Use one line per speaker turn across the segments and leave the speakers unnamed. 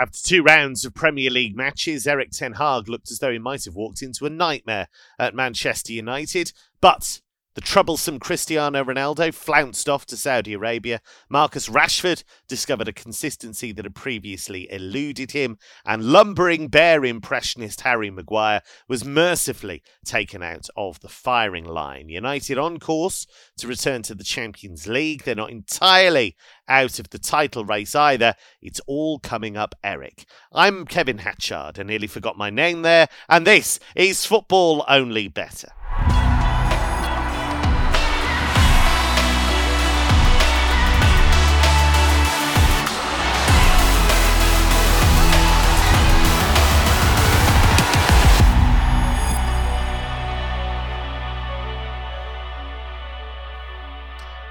After two rounds of Premier League matches, Erik Ten Hag looked as though he might have walked into a nightmare at Manchester United. But the troublesome Cristiano Ronaldo flounced off to Saudi Arabia. Marcus Rashford discovered a consistency that had previously eluded him. And lumbering bear impressionist Harry Maguire was mercifully taken out of the firing line. United on course to return to the Champions League. They're not entirely out of the title race either. It's all coming up, Eric. I'm Kevin Hatchard. I nearly forgot my name there. And this is Football Only Bettor.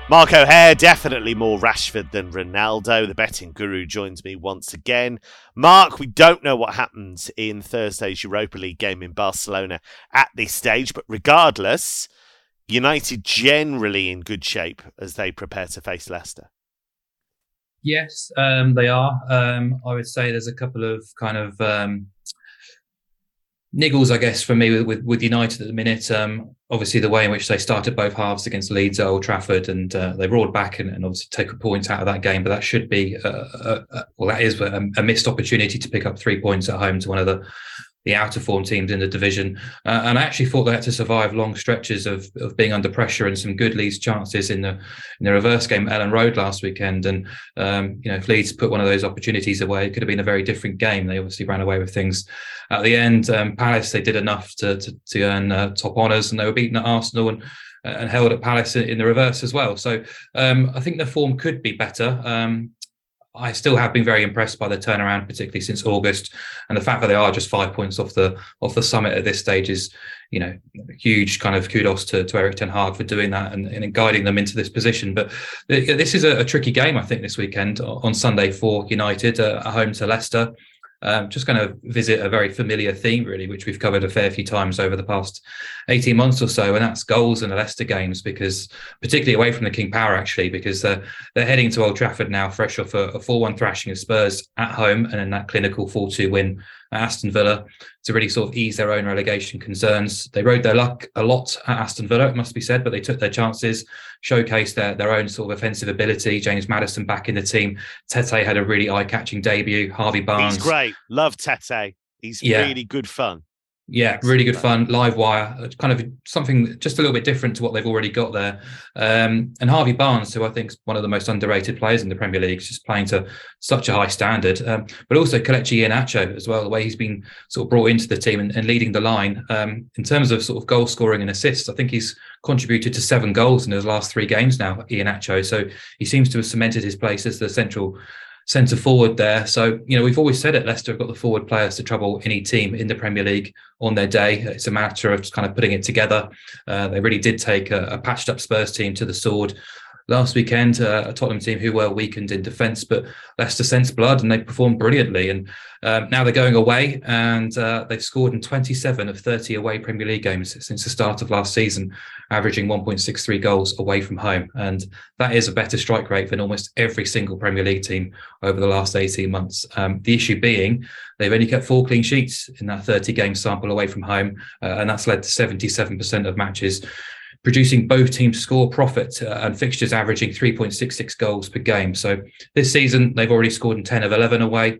Mark O'Haire, definitely more Rashford than Ronaldo. The betting guru joins me once again. Mark, we don't know what happens in Thursday's Europa League game in Barcelona at this stage, but regardless, United generally in good shape as they prepare to face Leicester.
Yes, um, they are. Um, I would say there's a couple of kind of um, niggles, I guess, for me with, with, with United at the minute. Um, obviously, the way in which they started both halves against Leeds at Old Trafford, and uh, they roared back and, and, obviously take a point out of that game. But that should be, a, a, a, well, that is a, a, missed opportunity to pick up three points at home to one of the the outer form teams in the division. Uh, and I actually thought they had to survive long stretches of, of being under pressure and some good Leeds chances in the in the reverse game at Elland Road last weekend. And um, you know, if Leeds put one of those opportunities away, it could have been a very different game. They obviously ran away with things at the end. Um, Palace they did enough to to, to earn uh, top honours, and they were beaten at Arsenal and and held at Palace in the reverse as well. So um, I think the form could be better. Um, I still have been very impressed by the turnaround, particularly since August, and the fact that they are just five points off the off the summit at this stage is, you know, huge kind of kudos to, to Erik Ten Hag for doing that and, and guiding them into this position. But this is a, a, tricky game, I think, this weekend on Sunday for United uh, at home to Leicester. Um, just going to visit a very familiar theme, really, which we've covered a fair few times over the past 18 months or so, and that's goals in the Leicester games, because particularly away from the King Power, actually, because uh, they're heading to Old Trafford now, fresh off a 4 1 thrashing of Spurs at home, and then that clinical 4 2 win Aston Villa to really sort of ease their own relegation concerns. They rode their luck a lot at Aston Villa, it must be said, but they took their chances, showcased their, their own sort of offensive ability. James Maddison back in the team. Tete had a really eye catching debut. Harvey Barnes.
He's great. Love Tete. He's yeah. really good fun.
Yeah, really good fun. Live wire, uh, kind of something just a little bit different to what they've already got there. Um, and Harvey Barnes, who I think is one of the most underrated players in the Premier League, just playing to such a high standard. Um, but also Kelechi Iheanacho as well, the way he's been sort of brought into the team and, and leading the line. Um, in terms of sort of goal scoring and assists, I think he's contributed to seven goals in his last three games now, Ian Iheanacho. So he seems to have cemented his place as the central centre forward there. So, you know, we've always said it, Leicester have got the forward players to trouble any team in the Premier League on their day. It's a matter of just kind of putting it together. Uh, they really did take a, a, patched up Spurs team to the sword last weekend, uh, a Tottenham team who were weakened in defence, but Leicester sensed blood and they performed brilliantly. And um, now they're going away and uh, they've scored in 27 of 30 away Premier League games since the start of last season, averaging 1.63 goals away from home. And that is a better strike rate than almost every single Premier League team over the last 18 months. Um, the issue being they've only kept four clean sheets in that 30 game sample away from home, uh, and that's led to 77% of matches producing both teams score profit uh, and fixtures averaging 3.66 goals per game. So this season, they've already scored in 10 of 11 away.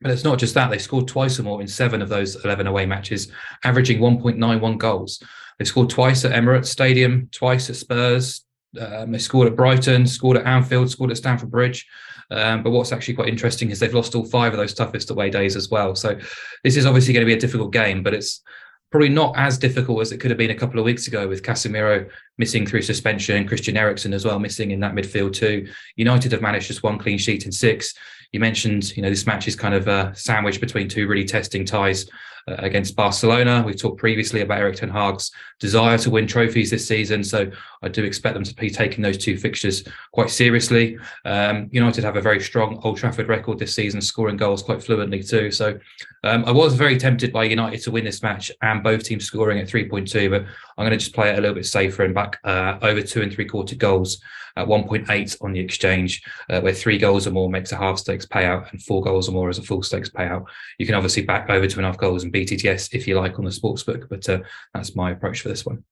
But it's not just that, they scored twice or more in seven of those 11 away matches, averaging 1.91 goals. They scored twice at Emirates Stadium, twice at Spurs. Um, they scored at Brighton, scored at Anfield, scored at Stamford Bridge. Um, but what's actually quite interesting is they've lost all five of those toughest away days as well. So this is obviously going to be a difficult game, but it's probably not as difficult as it could have been a couple of weeks ago with Casemiro missing through suspension, Christian Eriksen as well missing in that midfield too. United have managed just one clean sheet in six. You mentioned, you know, this match is kind of a sandwich between two really testing ties. Uh, against Barcelona. We've talked previously about Erik Ten Hag's desire to win trophies this season, so I do expect them to be taking those two fixtures quite seriously. Um, United have a very strong Old Trafford record this season, scoring goals quite fluently too. So um, I was very tempted by United to win this match and both teams scoring at 3.2, but I'm going to just play it a little bit safer and back uh, over two and three quarter goals at 1.8 on the exchange, uh, where three goals or more makes a half stakes payout and four goals or more as a full stakes payout. You can obviously back over two and a half goals and BTTS if you like on the sportsbook, but uh, that's my approach for this one.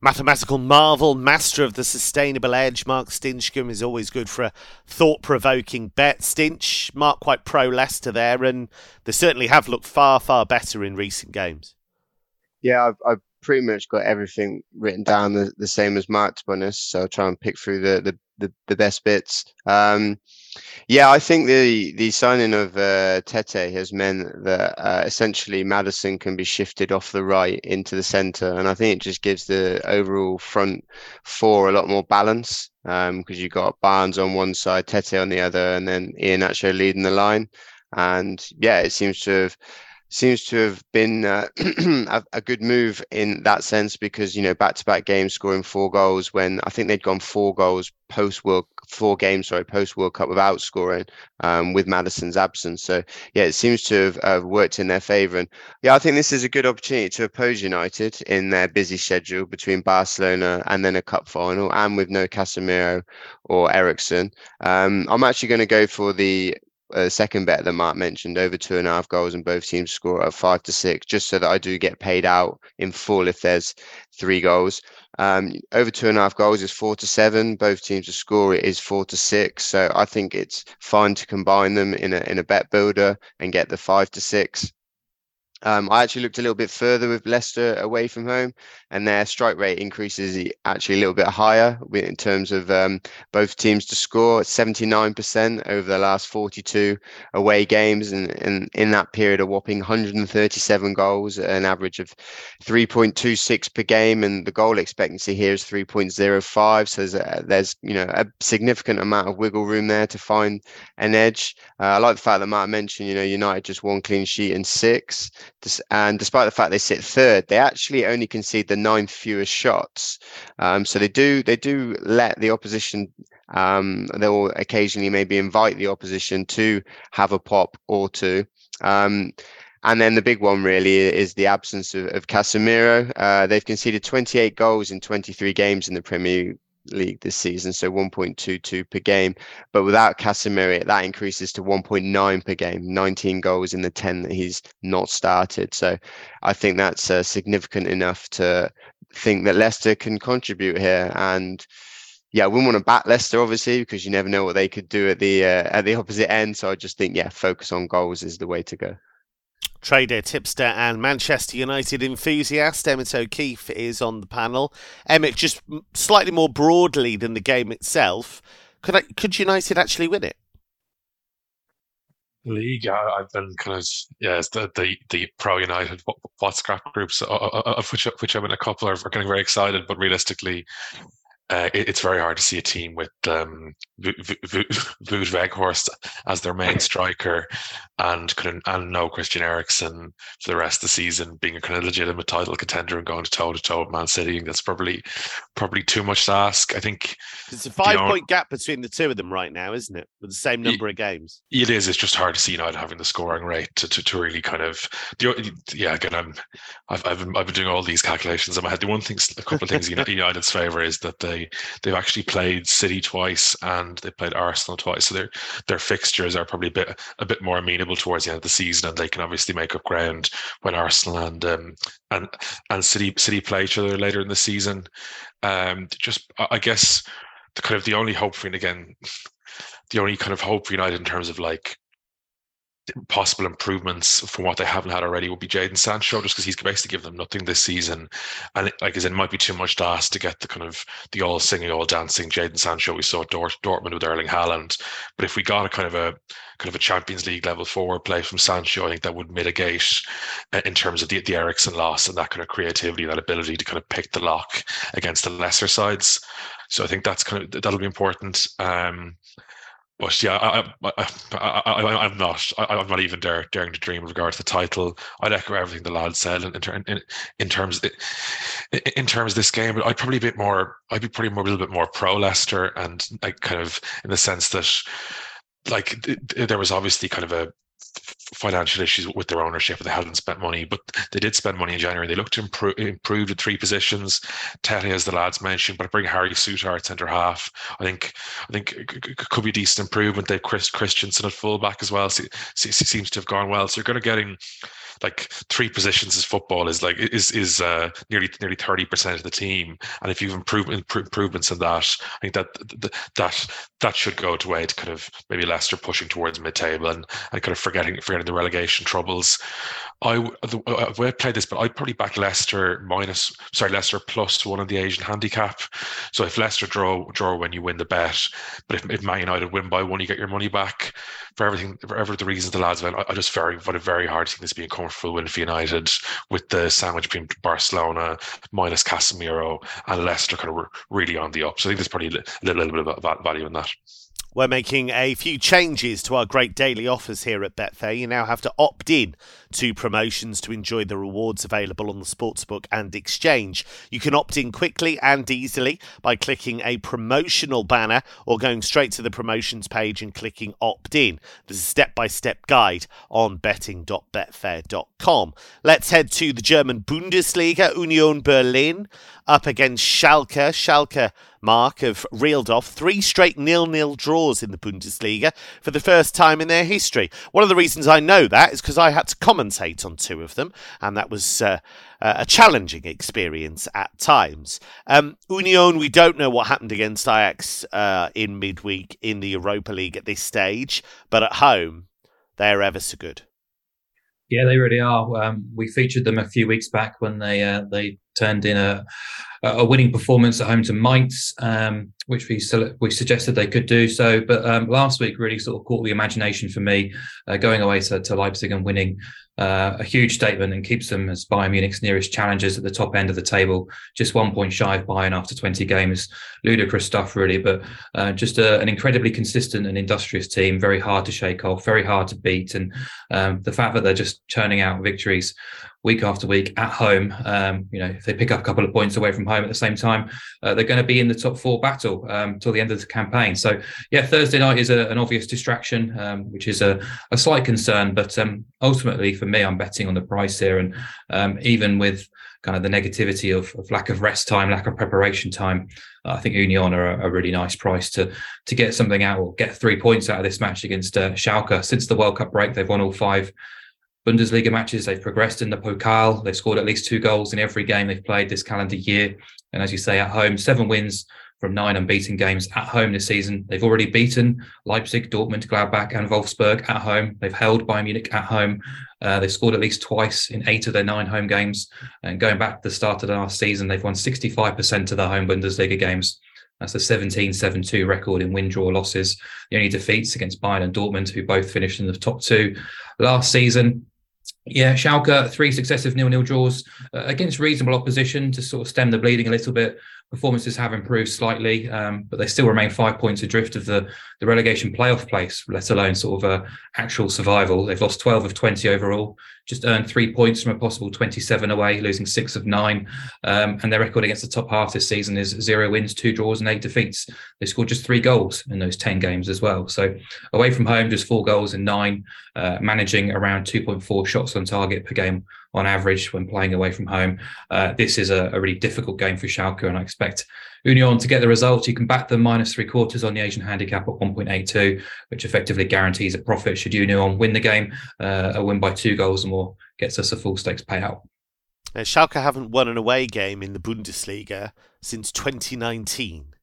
Mathematical marvel, master of the sustainable edge, Mark Stinchcombe is always good for a thought provoking bet. Stinch, Mark quite pro Leicester there, and they certainly have looked far, far better in recent games.
Yeah, I've, I've pretty much got everything written down the, the same as Mark, to be honest. So I'll try and pick through the, the, the, the best bits. Um, yeah, I think the the signing of uh, Tete has meant that uh, essentially Maddison can be shifted off the right into the centre, and I think it just gives the overall front four a lot more balance because um, you've got Barnes on one side, Tete on the other, and then Iheanacho leading the line. And yeah, it seems to have seems to have been uh, a, a, good move in that sense because you know back-to-back games scoring four goals when I think they'd gone four goals post World four games sorry post World Cup without scoring um, with Maddison's absence. So yeah, it seems to have uh, worked in their favour. And yeah, I think this is a good opportunity to oppose United in their busy schedule between Barcelona and then a cup final, and with no Casemiro or Eriksen. Um, I'm actually going to go for the a second bet that Mark mentioned, over two and a half goals, and both teams score at five to six, just so that I do get paid out in full if there's three goals. Um, over two and a half goals is four to seven. Both teams to score it is four to six. So I think it's fine to combine them in a in a bet builder and get the five to six. Um, I actually looked a little bit further with Leicester away from home, and their strike rate increases actually a little bit higher in terms of um, both teams to score 79% over the last 42 away games, and, and in that period, a whopping 137 goals, an average of 3.26 per game, and the goal expectancy here is 3.05. So there's, a, there's you know a significant amount of wiggle room there to find an edge. Uh, I like the fact that Matt mentioned, you know, United just one clean sheet in six. And despite the fact they sit third, they actually only concede the ninth fewest shots. Um, so they do they do let the opposition. Um, they'll occasionally maybe invite the opposition to have a pop or two. Um, and then the big one really is the absence of, of Casemiro. Uh, they've conceded 28 goals in 23 games in the Premier league this season, so 1.22 per game. But without Casemiro, that increases to 1.9 per game, 19 goals in the 10 that he's not started. So I think that's uh, significant enough to think that Leicester can contribute here. And yeah, wouldn't want to back Leicester obviously because you never know what they could do at the uh, at the opposite end. So I just think yeah, focus on goals is the way to go.
Trader, tipster, and Manchester United enthusiast Emmett O'Keefe is on the panel. Emmett, just slightly more broadly than the game itself, could I, could United actually win it?
League, I, have been kind of yeah, the the, the pro United WhatsApp groups, of which which I'm in a couple, are getting very excited. But realistically, uh, it, it's very hard to see a team with um, Wout Weghorst as their main striker and kind of, and no Christian Eriksen for the rest of the season being a kind of legitimate title contender and going to toe to toe with Man City. that's probably probably too much to ask. I think
it's a five point gap between the two of them right now, isn't it? With the same number it, of games.
It is. It's just hard to see United having the scoring rate to, to, to really kind of yeah. Again, I'm I've I've been, I've been doing all these calculations in my head. The one thing, a couple of things United's favour is that they they they've actually played City twice and they played Arsenal twice. So their their fixtures are probably a bit a bit more amenable towards the end of the season, and they can obviously make up ground when Arsenal and um, and and City City play each other later in the season. Um, just I guess the kind of the only hope for again, the only kind of hope for United in terms of like possible improvements from what they haven't had already would be Jadon Sancho, just because he's basically given them nothing this season. And like, as it might be too much to ask to get the kind of the all singing, all dancing Jadon Sancho we saw at Dort- Dortmund with Erling Haaland. But if we got a kind of a kind of a Champions League level forward play from Sancho, I think that would mitigate uh, in terms of the, the Eriksen loss and that kind of creativity, that ability to kind of pick the lock against the lesser sides. So I think that's kind of that'll be important. Um, but yeah, I, I, I, am not. I, am not even dare, daring to dream with regard to the title. I'd echo everything the lad said in, in, in terms in terms of this game. But I'd probably a bit more. I'd be probably more a little bit more pro Leicester, and like kind of in the sense that like there was obviously kind of a financial issues with their ownership. They hadn't spent money, but they did spend money in January. They looked to improve, improve three positions. Tete, as the lads mentioned, but bring Harry Souttar at centre half. I think I think could be a decent improvement. They've Chris Kristiansen at fullback as well. So, seems to have gone well. So you're going to getting like three positions as football is like is is uh, nearly nearly thirty percent of the team, and if you've improved improvements in that, I think that that that should go to way to kind of maybe Leicester pushing towards mid table and, and kind of forgetting forgetting the relegation troubles. I the uh, way I played this, but I'd probably back Leicester minus sorry Leicester plus one of the Asian handicap. So if Leicester draw draw when you win the bet, but if, if Man United win by one, you get your money back for everything, for every the reasons the lads went, I, I just very find it very hard to think this being a comfortable for United with the sandwich between Barcelona minus Casemiro and Leicester kind of really on the up. So I think there's probably a little, little bit of value in that.
We're making a few changes to our great daily offers here at Betfair. You now have to opt in to promotions to enjoy the rewards available on the Sportsbook and Exchange. You can opt in quickly and easily by clicking a promotional banner or going straight to the promotions page and clicking opt in. There's a step by step guide on betting.betfair.com. Let's head to the German Bundesliga. Union Berlin up against Schalke. Schalke mark have reeled off three straight nil-nil draws in the Bundesliga for the first time in their history. One of the reasons I know that is because I had to commentate on two of them, and that was uh, a challenging experience at times. Um, Union, we don't know what happened against Ajax uh, in midweek in the Europa League at this stage, but at home, they're ever so good.
Yeah, they really are. Um, we featured them a few weeks back when they uh, they turned in a a winning performance at home to Mainz, um, which we we suggested they could do so. But um, last week really sort of caught the imagination for me, uh, going away to, to Leipzig and winning uh, a huge statement and keeps them as Bayern Munich's nearest challengers at the top end of the table, just one point shy of Bayern after 20 games. Ludicrous stuff, really, but uh, just a, an incredibly consistent and industrious team, very hard to shake off, very hard to beat. And um, the fact that they're just churning out victories week after week at home. Um, you know, if they pick up a couple of points away from home at the same time, uh, they're going to be in the top four battle um, till the end of the campaign. So, yeah, Thursday night is a, an obvious distraction, um, which is a, a, slight concern. But um, ultimately, for me, I'm betting on the price here, and um, even with kind of the negativity of, of, lack of rest time, lack of preparation time. I think Union are a, a, really nice price to to get something out or get three points out of this match against uh, Schalke. Since the World Cup break, they've won all five Bundesliga matches. They've progressed in the Pokal. They've scored at least two goals in every game they've played this calendar year. And as you say, at home, seven wins from nine unbeaten games at home this season. They've already beaten Leipzig, Dortmund, Gladbach, and Wolfsburg at home. They've held Bayern Munich at home. Uh, they've scored at least twice in eight of their nine home games. And going back to the start of last season, they've won 65% of their home Bundesliga games. That's a 17 7 2 record in win draw losses. The only defeats against Bayern and Dortmund, who both finished in the top two last season. Yeah, Schalke, three successive nil-nil draws uh, against reasonable opposition to sort of stem the bleeding a little bit performances have improved slightly, um, but they still remain five points adrift of the, the relegation playoff place, let alone sort of uh, actual survival. They've lost 12 of 20 overall, just earned three points from a possible 27 away, losing six of nine. Um, and their record against the top half this season is zero wins, two draws, and eight defeats. They scored just three goals in those 10 games as well. So away from home, just four goals in nine, uh, managing around 2.4 shots on target per game on average when playing away from home. Uh, this is a, a, really difficult game for Schalke, and I Union to get the result. You can back them minus three quarters on the Asian handicap at 1.82, which effectively guarantees a profit should Union win the game. Uh, a win by two goals or more gets us a full stakes payout.
Now, Schalke haven't won an away game in the Bundesliga since 2019.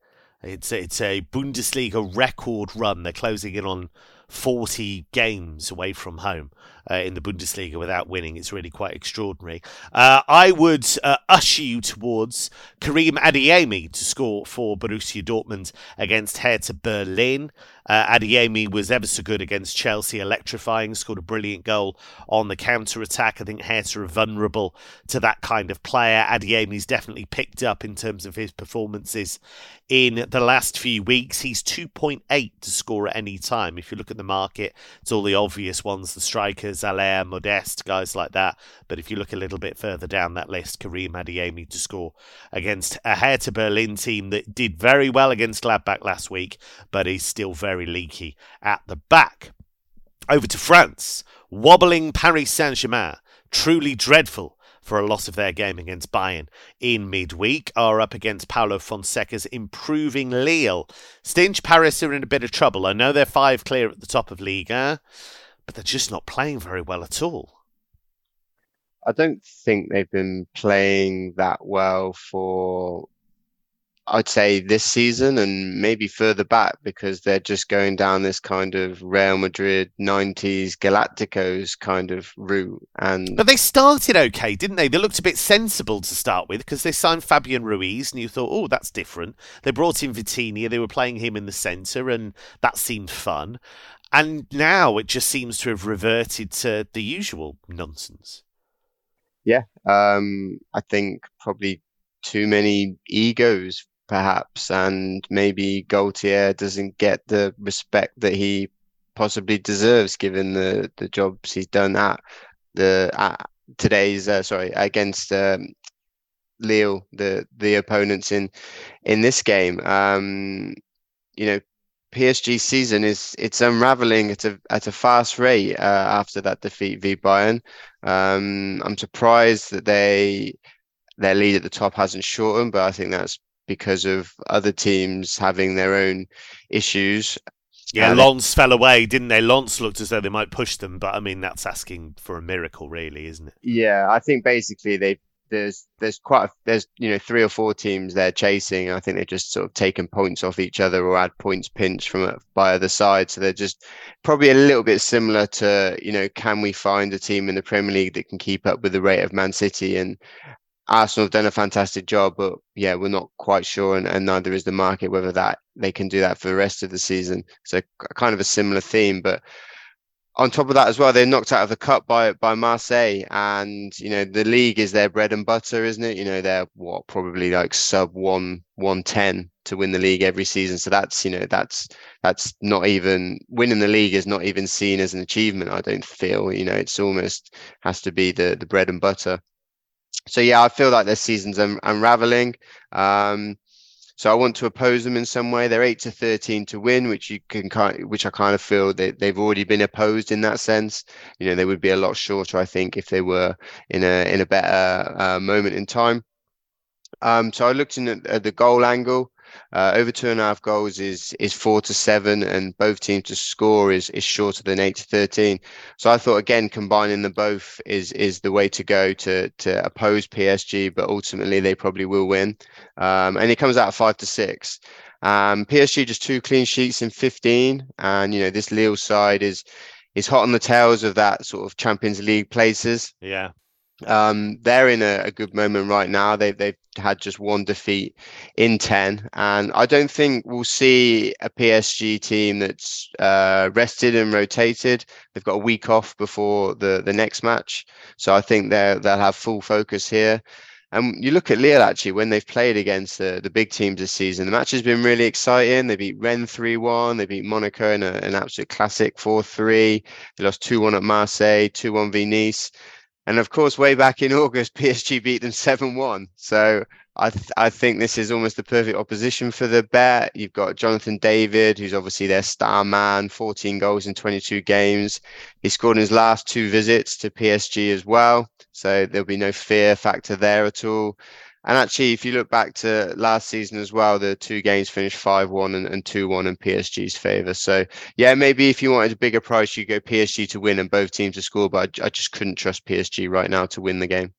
It's a, it's a Bundesliga record run. They're closing in on 40 games away from home uh, in the Bundesliga without winning. It's really quite extraordinary. Uh, I would uh, usher you towards Karim Adeyemi to score for Borussia Dortmund against Hertha Berlin. Uh, Adeyemi was ever so good against Chelsea, electrifying, scored a brilliant goal on the counter attack. I think Hertha are vulnerable to that kind of player. Adeyemi's definitely picked up in terms of his performances in the last few weeks. He's 2.8 to score at any time. If you look at the market, it's all the obvious ones the strikers, Haller, Modeste, guys like that. But if you look a little bit further down that list, Karim Adeyemi to score against a Hertha Berlin team that did very well against Gladbach last week, but is still very leaky at the back. Over to France, wobbling Paris Saint Germain, truly dreadful for a loss of their game against Bayern in midweek are up against Paulo Fonseca's improving Lille. Stinch Paris are in a bit of trouble. I know they're five clear at the top of Liga, but they're just not playing very well at all.
I don't think they've been playing that well for I'd say this season and maybe further back because they're just going down this kind of Real Madrid 90s Galacticos kind of route. And
but they started okay, didn't they? They looked a bit sensible to start with because they signed Fabian Ruiz, and you thought, oh, that's different. They brought in Vitinha, they were playing him in the centre, and that seemed fun. And now it just seems to have reverted to the usual nonsense.
Yeah, um, I think probably too many egos perhaps, and maybe Galtier doesn't get the respect that he possibly deserves given the the jobs he's done at the at today's uh, sorry against um, Lille, the the opponents in in this game. Um, you know, PSG season is it's unraveling at a at a fast rate uh, after that defeat v Bayern. Um, I'm surprised that they their lead at the top hasn't shortened, but I think that's because of other teams having their own issues.
Yeah, uh, fell away, didn't they? Lens looked as though they might push them, but I mean that's asking for a miracle, really, isn't it?
Yeah, I think basically they there's there's quite a, there's you know three or four teams they're chasing. I think they're just sort of taking points off each other or add points pinched from by other side. So they're just probably a little bit similar to you know can we find a team in the Premier League that can keep up with the rate of Man City and Arsenal have done a fantastic job, but yeah, we're not quite sure, and, and neither is the market whether that they can do that for the rest of the season. So kind of a similar theme, but on top of that as well, they're knocked out of the cup by by Marseille, and you know the league is their bread and butter, isn't it? You know they're what probably like sub one one ten to win the league every season. So that's you know that's that's not even winning the league is not even seen as an achievement. I don't feel you know it's almost has to be the the bread and butter so yeah, I feel like their season's un- unraveling. Um, so I want to oppose them in some way. They're eight to thirteen to win, which you can kind, which I kind of feel that they've already been opposed in that sense. You know, they would be a lot shorter, I think, if they were in a in a better uh, moment in time. Um, so I looked in at, at the goal angle. Uh, over two and a half goals is is four to seven, and both teams to score is is shorter than eight to thirteen. So I thought again combining them both is is the way to go to to oppose PSG, but ultimately they probably will win. Um, and it comes out five to six. Um, PSG just two clean sheets in 15, and you know this Lille side is is hot on the tails of that sort of Champions League places.
Yeah.
Um, they're in a, a, good moment right now. They've they've had just one defeat in ten, and I don't think we'll see a PSG team that's uh, rested and rotated. They've got a week off before the the next match, so I think they they'll have full focus here. And you look at Lille actually when they've played against the, the big teams this season, the match has been really exciting. They beat Rennes 3 1, they beat Monaco in a, an absolute classic 4 3. They lost 2 1 at Marseille, 2 1 v Nice. And of course, way back in August, PSG beat them 7 1. So I, th- I think this is almost the perfect opposition for the bet. You've got Jonathan David, who's obviously their star man, 14 goals in 22 games. He scored in his last two visits to PSG as well. So there'll be no fear factor there at all. And actually, if you look back to last season as well, the two games finished 5 1 and 2 1 in PSG's favour. So, yeah, maybe if you wanted a bigger price, you go PSG to win and both teams to score. But I, I just couldn't trust PSG right now to win the game.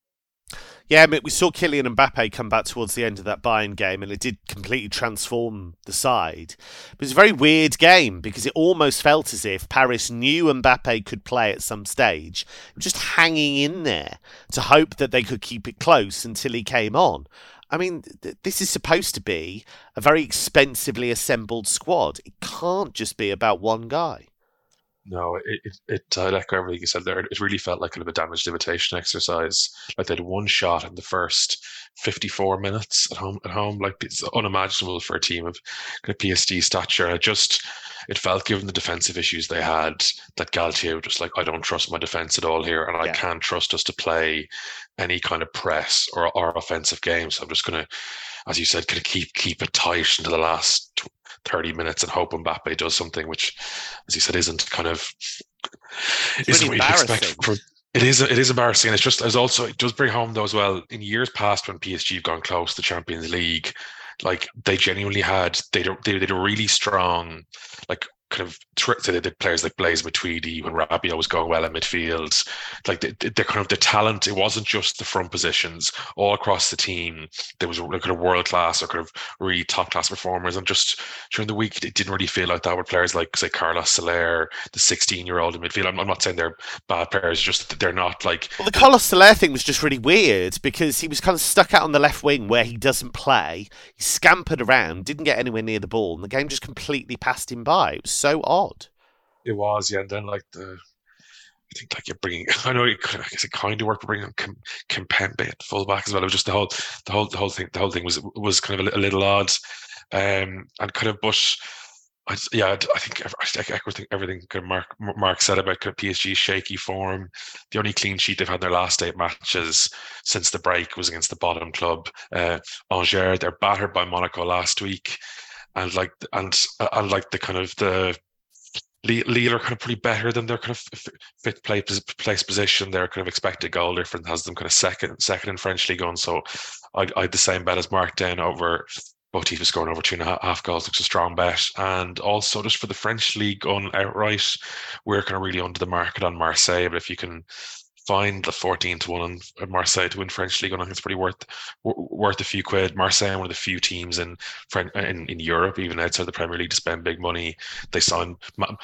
Yeah, we saw Kylian Mbappe come back towards the end of that Bayern game, and it did completely transform the side. It was a very weird game because it almost felt as if Paris knew Mbappe could play at some stage, just hanging in there to hope that they could keep it close until he came on. I mean, th- this is supposed to be a very expensively assembled squad. It can't just be about one guy.
No, it it, it like everything you said there. It really felt like a little bit damaged limitation exercise. Like they had one shot in the first fifty-four minutes at home. At home, like it's unimaginable for a team of kind of PSG stature. It just it felt, given the defensive issues they had, that Galtier was just like, I don't trust my defense at all here, and I can't trust us to play any kind of press or, or offensive game. So I'm just going to, as you said, kind of keep keep it tight into the last 30 minutes and hope Mbappe does something which, as you said, isn't kind of
it's isn't really what you expect from.
It is it is embarrassing, and it's just as also it does bring home though as well. In years past, when PSG have gone close to the Champions League, like they genuinely had they they did a really strong like kind of so they did players like Blaise Matuidi when Rabiot was going well in midfield. Like the, the, kind of the talent, it wasn't just the front positions. All across the team, there was a kind of world class or kind of really top class performers. And just during the week, it didn't really feel like that with players like say Carlos Soler, the 16 year old in midfield. I'm, I'm, not saying they're bad players, just they're not like.
Well, the Carlos Soler thing was just really weird because he was kind of stuck out on the left wing where he doesn't play. He scampered around, didn't get anywhere near the ball, and the game just completely passed him by. It was so odd.
It was, yeah. And then like the, I think like you're bringing. I know it, I guess it kind of worked for bringing Kim, Kimpembe at fullback as well. It was just the whole, the whole, the whole thing. The whole thing was was kind of a, a little odd, um, and kind of Bush. I, yeah, I think everything everything Mark Mark said about PSG's shaky form. The only clean sheet they've had in their last eight matches since the break was against the bottom club, uh, Angers. They're battered by Monaco last week, and like and and like the kind of the Lille are kind of pretty better than their kind of fifth place, place position. Their kind of expected goal difference has them kind of second second in French Ligue 1. So I, I had the same bet as Mark Den over both teams scoring over two and a half goals. Looks a strong bet. And also just for the French Ligue 1 outright, we're kind of really under the market on Marseille. But if you can find the 14 to 1 on Marseille to win French League. And I think it's pretty worth worth a few quid. Marseille one of the few teams in, in in Europe, even outside the Premier League, to spend big money. They signed Ma-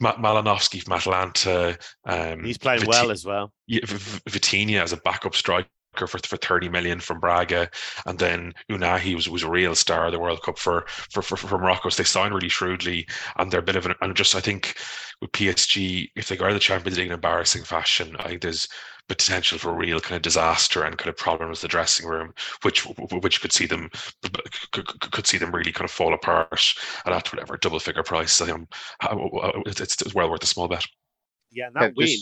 Ma- Malinovskyi from Atalanta.
Um, He's playing Vit- well as well.
Yeah, Vitinha as a backup striker for for 30 million from Braga and then Ounahi was was a real star of the World Cup for for for, for Morocco. So they signed really shrewdly and they're a bit of an and just I think with PSG if they go out of the Champions League in embarrassing fashion I think there's potential for a real kind of disaster and kind of problems with the dressing room which which could see them could, could see them really kind of fall apart at that whatever double figure price. I um, it's, it's well worth a small bet.
Yeah and that yeah, win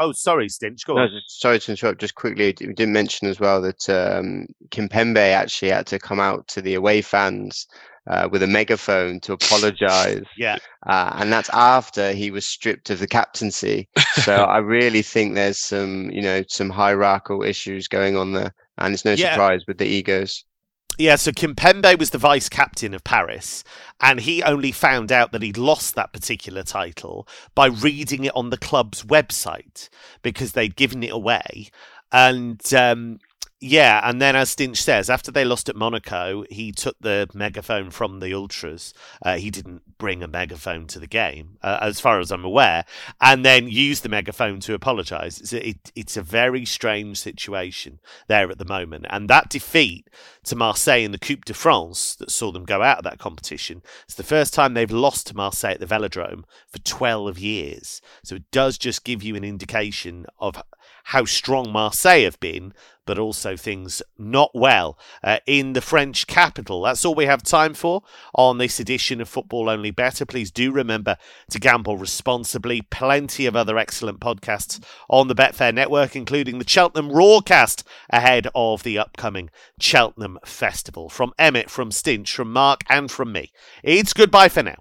Oh, sorry, Stinch. Go no, on.
Just, sorry to interrupt. Just quickly, we didn't mention as well that um, Kimpembe actually had to come out to the away fans uh, with a megaphone to apologise.
yeah.
Uh, and that's after he was stripped of the captaincy. So I really think there's some, you know, some hierarchical issues going on there, and it's no yeah. surprise with the egos.
Yeah, so Kimpembe was the vice captain of Paris, and he only found out that he'd lost that particular title by reading it on the club's website because they'd given it away. And um, yeah, and then as Stinch says, after they lost at Monaco, he took the megaphone from the ultras. Uh, he didn't bring a megaphone to the game, uh, as far as I'm aware, and then used the megaphone to apologise. It's, it, it's a very strange situation there at the moment, and that defeat to Marseille in the Coupe de France that saw them go out of that competition. It's the first time they've lost to Marseille at the Velodrome for 12 years. So it does just give you an indication of how strong Marseille have been, but also things not well uh, in the French capital. That's all we have time for on this edition of Football Only Bettor. Please do remember to gamble responsibly. Plenty of other excellent podcasts on the Betfair network, including the Cheltenham Rawcast ahead of the upcoming Cheltenham Festival. From Emmett, from Stinch, from Mark, and from me, it's goodbye for now.